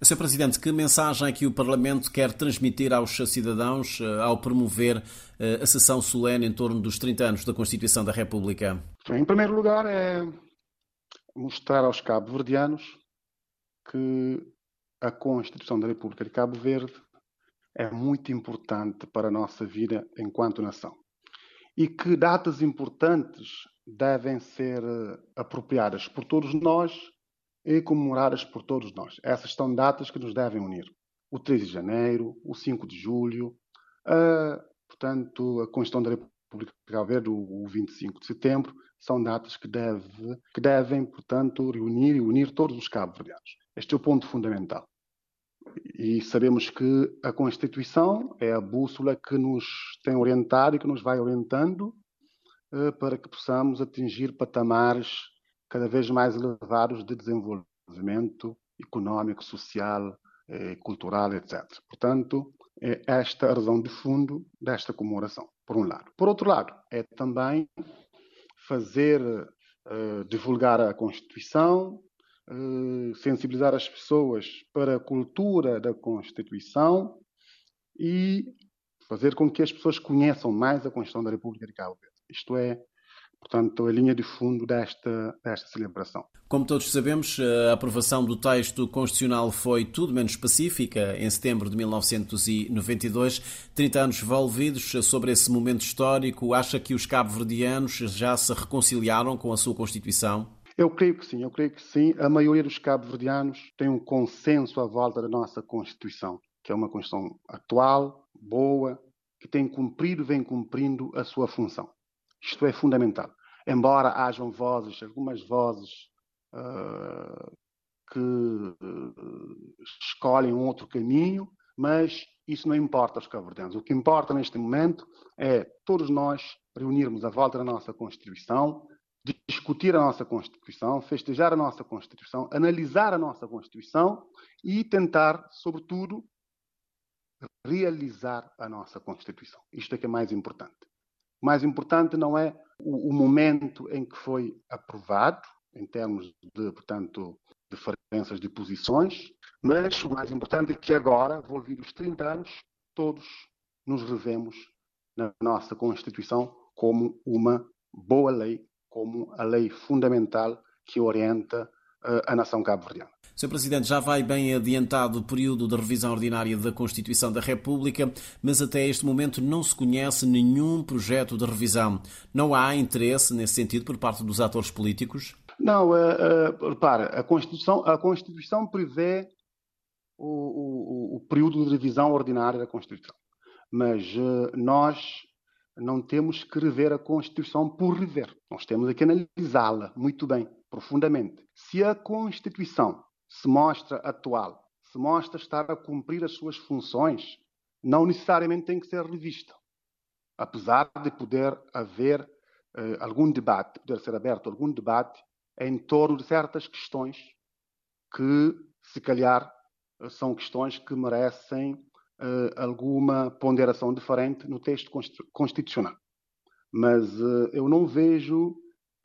Sr. Presidente, que mensagem é que o Parlamento quer transmitir aos cidadãos eh, ao promover eh, a sessão solene em torno dos 30 anos da Constituição da República? Em primeiro lugar, é mostrar aos cabo-verdianos que a Constituição da República de Cabo Verde é muito importante para a nossa vida enquanto nação. E que datas importantes devem ser eh, apropriadas por todos nós e comemoradas por todos nós. Essas são datas que nos devem unir. O 13 de janeiro, o 5 de julho, portanto, a Constituição da República Verde, o 25 de setembro, são datas que, deve, que devem, portanto, reunir e unir todos os cabo-verdianos. Este é o ponto fundamental. E sabemos que a Constituição é a bússola que nos tem orientado e que nos vai orientando eh, para que possamos atingir patamares cada vez mais elevados de desenvolvimento económico, social, eh, cultural, etc. Portanto, é esta a razão de fundo desta comemoração, por um lado. Por outro lado, é também fazer, uh, divulgar a Constituição, uh, sensibilizar as pessoas para a cultura da Constituição e fazer com que as pessoas conheçam mais a Constituição da República de Cabo Verde. Isto é, portanto, a linha de fundo desta, desta celebração. Como todos sabemos, a aprovação do texto constitucional foi tudo menos pacífica em setembro de 1992. 30 anos envolvidos sobre esse momento histórico. Acha que os cabo-verdianos já se reconciliaram com a sua Constituição? Eu creio que sim, eu creio que sim. A maioria dos cabo-verdianos tem um consenso à volta da nossa Constituição, que é uma Constituição atual, boa, que tem cumprido, vem cumprindo a sua função. Isto é fundamental. Embora hajam vozes, algumas vozes uh, que uh, escolhem um outro caminho, mas isso não importa aos cabo-verdianos. O que importa neste momento é todos nós reunirmos à volta da nossa Constituição, discutir a nossa Constituição, festejar a nossa Constituição, analisar a nossa Constituição e tentar, sobretudo, realizar a nossa Constituição. Isto é que é mais importante. O mais importante não é o, o momento em que foi aprovado, em termos de, portanto, diferenças de posições, mas o mais importante é que agora, envolvidos os 30 anos, todos nos revemos na nossa Constituição como uma boa lei, como a lei fundamental que orienta uh, a nação cabo-verdiana. Sr. Presidente, já vai bem adiantado o período de revisão ordinária da Constituição da República, mas até este momento não se conhece nenhum projeto de revisão. Não há interesse nesse sentido por parte dos atores políticos? Não, uh, uh, repara, a Constituição, a Constituição prevê o, o, o, período de revisão ordinária da Constituição. Mas uh, nós não temos que rever a Constituição por rever. Nós temos que analisá-la muito bem, profundamente. Se a Constituição se mostra atual, se mostra estar a cumprir as suas funções, não necessariamente tem que ser revista. Apesar de poder haver uh, algum debate, poder ser aberto algum debate em torno de certas questões que, se calhar, são questões que merecem uh, alguma ponderação diferente no texto constitucional. Mas eu não vejo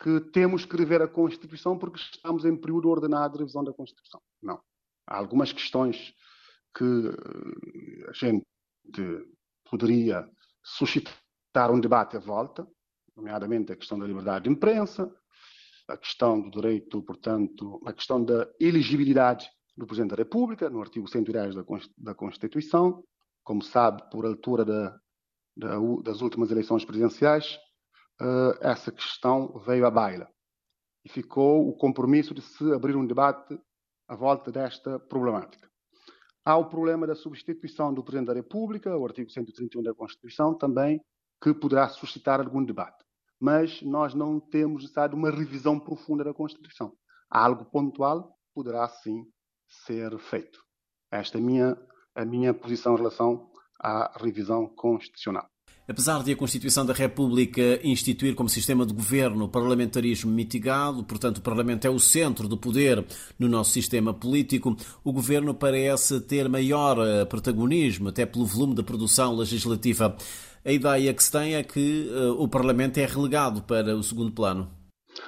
que temos que rever a Constituição porque estamos em período ordenado de revisão da Constituição. Não. Há algumas questões que eh, a gente poderia suscitar um debate à volta, nomeadamente a questão da liberdade de imprensa, a questão do direito, portanto, a questão da elegibilidade do Presidente da República, no artigo 110 da Constituição, como sabe, por altura da, da, das últimas eleições presidenciais, essa questão veio à baila. E ficou o compromisso de se abrir um debate à volta desta problemática. Há o problema da substituição do Presidente da República, o artigo 131 da Constituição, também, que poderá suscitar algum debate. Mas nós não temos necessário uma revisão profunda da Constituição. Algo pontual poderá sim ser feito. Esta é a minha, a minha posição em relação à revisão constitucional. Apesar de a Constituição da República instituir como sistema de governo o parlamentarismo mitigado, portanto, o Parlamento é o centro do poder no nosso sistema político, o governo parece ter maior eh, protagonismo, até pelo volume da produção legislativa. A ideia que se tem é que uh, o Parlamento é relegado para o segundo plano.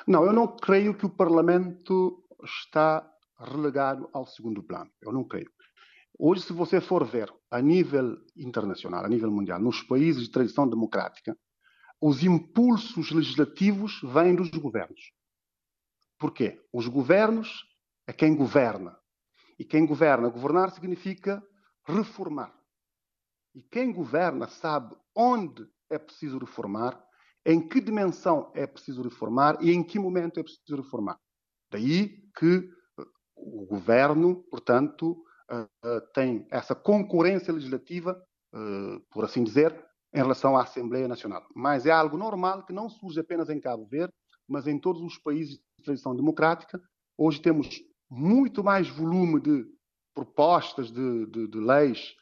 Não, eu não creio que o Parlamento está relegado ao segundo plano. Eu não creio. Hoje, se você for ver a nível internacional, a nível mundial, nos países de tradição democrática, os impulsos legislativos vêm dos governos. Porquê? Os governos é quem governa. E quem governa, governar significa reformar. E quem governa sabe onde é preciso reformar, em que dimensão é preciso reformar e em que momento é preciso reformar. Daí que o governo, portanto, tem essa concorrência legislativa, eh, por assim dizer, em relação à Assembleia Nacional. Mas é algo normal que não surge apenas em Cabo Verde, mas em todos os países de tradição democrática. Hoje temos muito mais volume de propostas de, de, de leis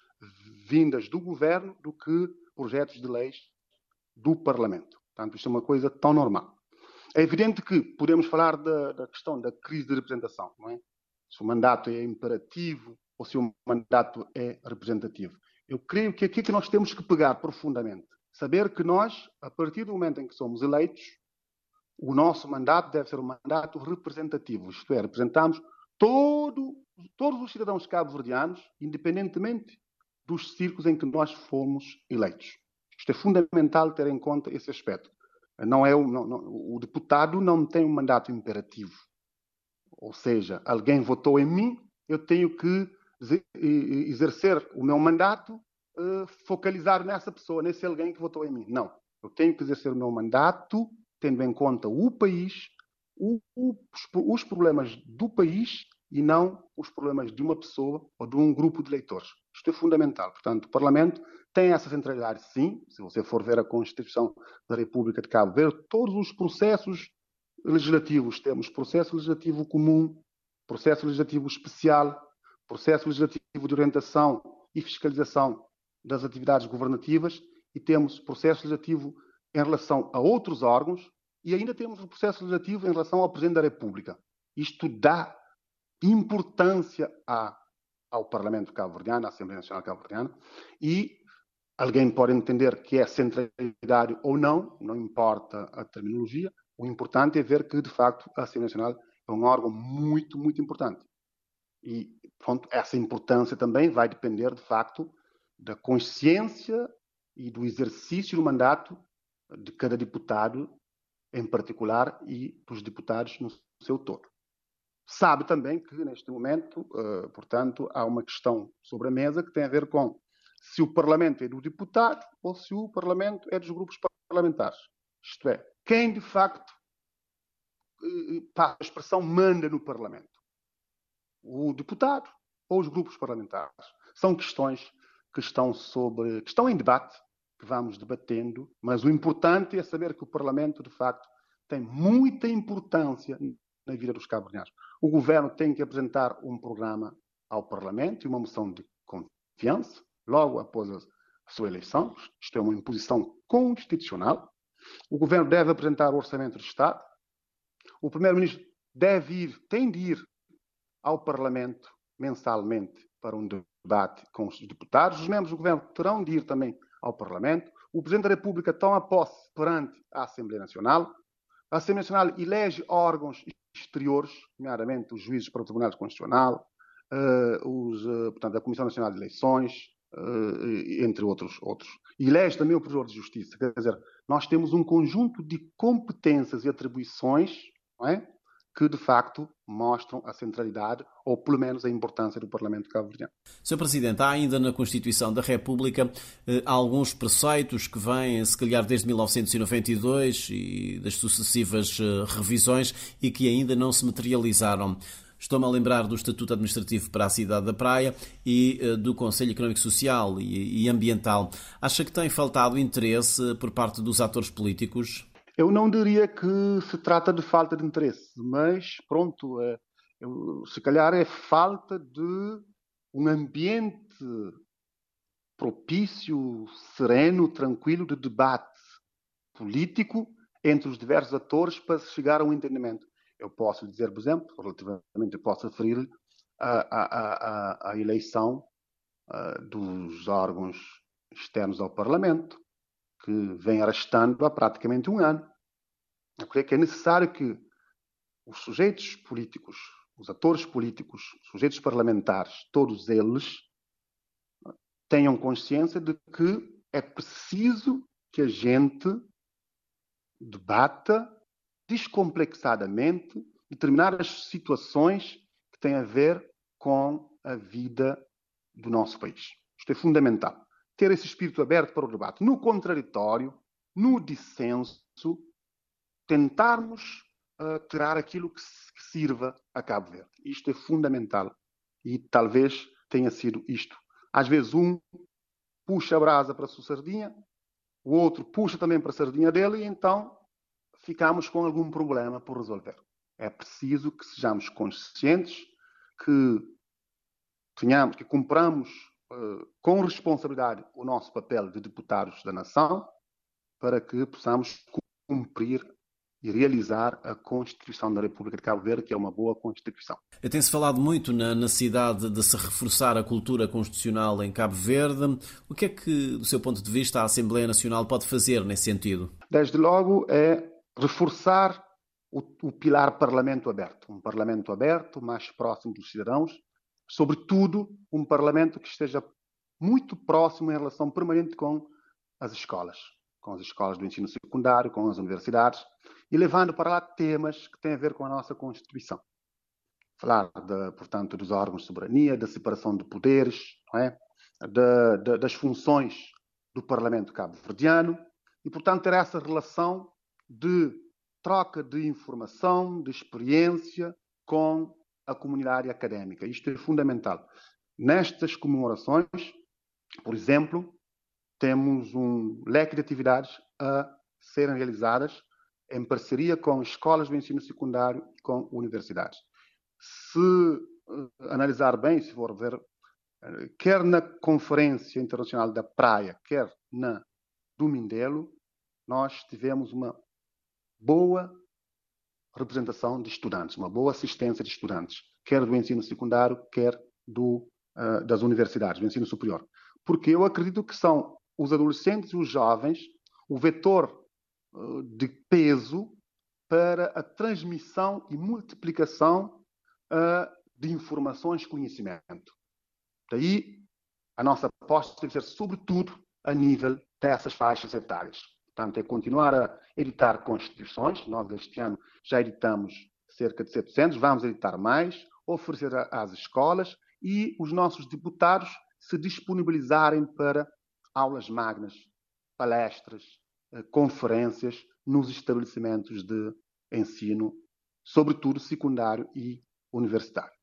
vindas do governo do que projetos de leis do Parlamento. Portanto, isto é uma coisa tão normal. É evidente que podemos falar da, da questão da crise de representação, não é? Se o mandato é imperativo ou se o mandato é representativo. Eu creio que aqui que nós temos que pegar profundamente. Saber que nós, a partir do momento em que somos eleitos, o nosso mandato deve ser um mandato representativo, isto é, representamos todo, todos os cidadãos cabo-verdianos, independentemente dos círculos em que nós fomos eleitos. Isto é fundamental ter em conta esse aspecto. Não é o, não, não, o deputado não tem um mandato imperativo. Ou seja, alguém votou em mim, eu tenho que exercer o meu mandato, uh, focalizar nessa pessoa, nesse alguém que votou em mim. Não. Eu tenho que exercer o meu mandato tendo em conta o país, o, o, os problemas do país e não os problemas de uma pessoa ou de um grupo de eleitores. Isto é fundamental. Portanto, o Parlamento tem essa centralidade, sim. Se você for ver a Constituição da República de Cabo Verde, todos os processos legislativos, temos processo legislativo comum, processo legislativo especial, processo legislativo de orientação e fiscalização das atividades governativas e temos processo legislativo em relação a outros órgãos e ainda temos o processo legislativo em relação ao Presidente da República. Isto dá importância ao Parlamento cabo-verdiano, à Assembleia Nacional cabo-verdiana, e alguém pode entender que é centralidade ou não, não importa a terminologia, o importante é ver que, de facto, a Assembleia Nacional é um órgão muito, muito importante. E, pronto, essa importância também vai depender, de facto, da consciência e do exercício do mandato de cada deputado em particular e dos deputados no seu todo. Sabe também que, neste momento, uh, portanto, há uma questão sobre a mesa que tem a ver com se o Parlamento é do deputado ou se o Parlamento é dos grupos parlamentares. Isto é, quem de facto uh, a expressão manda no Parlamento? O deputado ou os grupos parlamentares? São questões que estão sobre, que estão em debate que vamos debatendo, mas o importante é saber que o Parlamento, de facto, tem muita importância na vida dos cabo O governo tem que apresentar um programa ao Parlamento e uma moção de confiança, logo após a sua eleição. Isto é uma imposição constitucional. O governo deve apresentar o orçamento do Estado. O primeiro-ministro deve ir, tem de ir ao Parlamento mensalmente para um debate com os deputados. Os membros do governo terão de ir também ao Parlamento. O Presidente da República toma posse perante a Assembleia Nacional. A Assembleia Nacional elege órgãos exteriores, nomeadamente os juízes para o Tribunal Constitucional, uh, os, uh, portanto, a Comissão Nacional de Eleições, uh, entre outros, outros. Elege também o Provedor de Justiça. Quer dizer, nós temos um conjunto de competências e atribuições não é? Que de facto mostram a centralidade ou pelo menos a importância do Parlamento cabo-verdiano. Sr. Presidente, há ainda na Constituição da República eh, alguns preceitos que vêm, se calhar, desde 1992 e das sucessivas eh, revisões e que ainda não se materializaram. Estou-me a lembrar do Estatuto Administrativo para a Cidade da Praia e eh, do Conselho Económico Social e Ambiental. Acha que tem faltado interesse por parte dos atores políticos? Eu não diria que se trata de falta de interesse, mas pronto, é, eu, se calhar é falta de um ambiente propício, sereno, tranquilo de debate político entre os diversos atores para se chegar a um entendimento. Eu posso dizer, por exemplo, relativamente, posso referir à, eleição uh, dos órgãos externos ao Parlamento, que vem arrastando há praticamente um ano. Eu creio que é necessário que os sujeitos políticos os atores políticos, os sujeitos parlamentares, todos eles tenham consciência de que é preciso que a gente debata descomplexadamente determinadas situações que têm a ver com a vida do nosso país. Isto é fundamental. Ter esse espírito aberto para o debate. No contraditório, no dissenso, tentarmos uh, aquilo que, que sirva a Cabo Verde. Isto é fundamental. E talvez tenha sido isto. Às vezes um puxa a brasa para a sua sardinha, o outro puxa também para a sardinha dele e então ficamos com algum problema por resolver. É preciso que sejamos conscientes que tenhamos, que cumpramos uh, com responsabilidade o nosso papel de deputados da nação para que possamos cumprir e realizar a Constituição da República de Cabo Verde, que é uma boa Constituição. Tem-se falado muito na necessidade de se reforçar a cultura constitucional em Cabo Verde. O que é que, do seu ponto de vista, a Assembleia Nacional pode fazer nesse sentido? Desde logo é reforçar o, o pilar Parlamento aberto. Um Parlamento aberto, mais próximo dos cidadãos, sobretudo um Parlamento que esteja muito próximo em relação permanente com as escolas, com as escolas do ensino secundário, com as universidades, e levando para lá temas que têm a ver com a nossa Constituição. Falar, de, portanto, dos órgãos de soberania, da separação de poderes, é? de, de, das funções do Parlamento cabo-verdiano, e, portanto, ter essa relação de troca de informação, de experiência com a comunidade académica. Isto é fundamental. Nestas comemorações, por exemplo, temos um leque de atividades a serem realizadas em parceria com escolas de ensino secundário e com universidades. Se uh, analisar bem, se for ver, uh, quer na Conferência Internacional da Praia, quer na do Mindelo, nós tivemos uma boa representação de estudantes, uma boa assistência de estudantes, quer do ensino secundário, quer do, uh, das universidades, do ensino superior. Porque eu acredito que são os adolescentes e os jovens o vetor uh, de peso para a transmissão e multiplicação uh, de informações e conhecimento. Daí, a nossa aposta que ser, sobretudo, a nível dessas faixas etárias. Portanto, é continuar a editar constituições. Nós, este ano, já editamos cerca de 700, vamos editar mais, oferecer às escolas e os nossos deputados se disponibilizarem para aulas magnas, palestras, eh, conferências nos estabelecimentos de ensino, sobretudo secundário e universitário.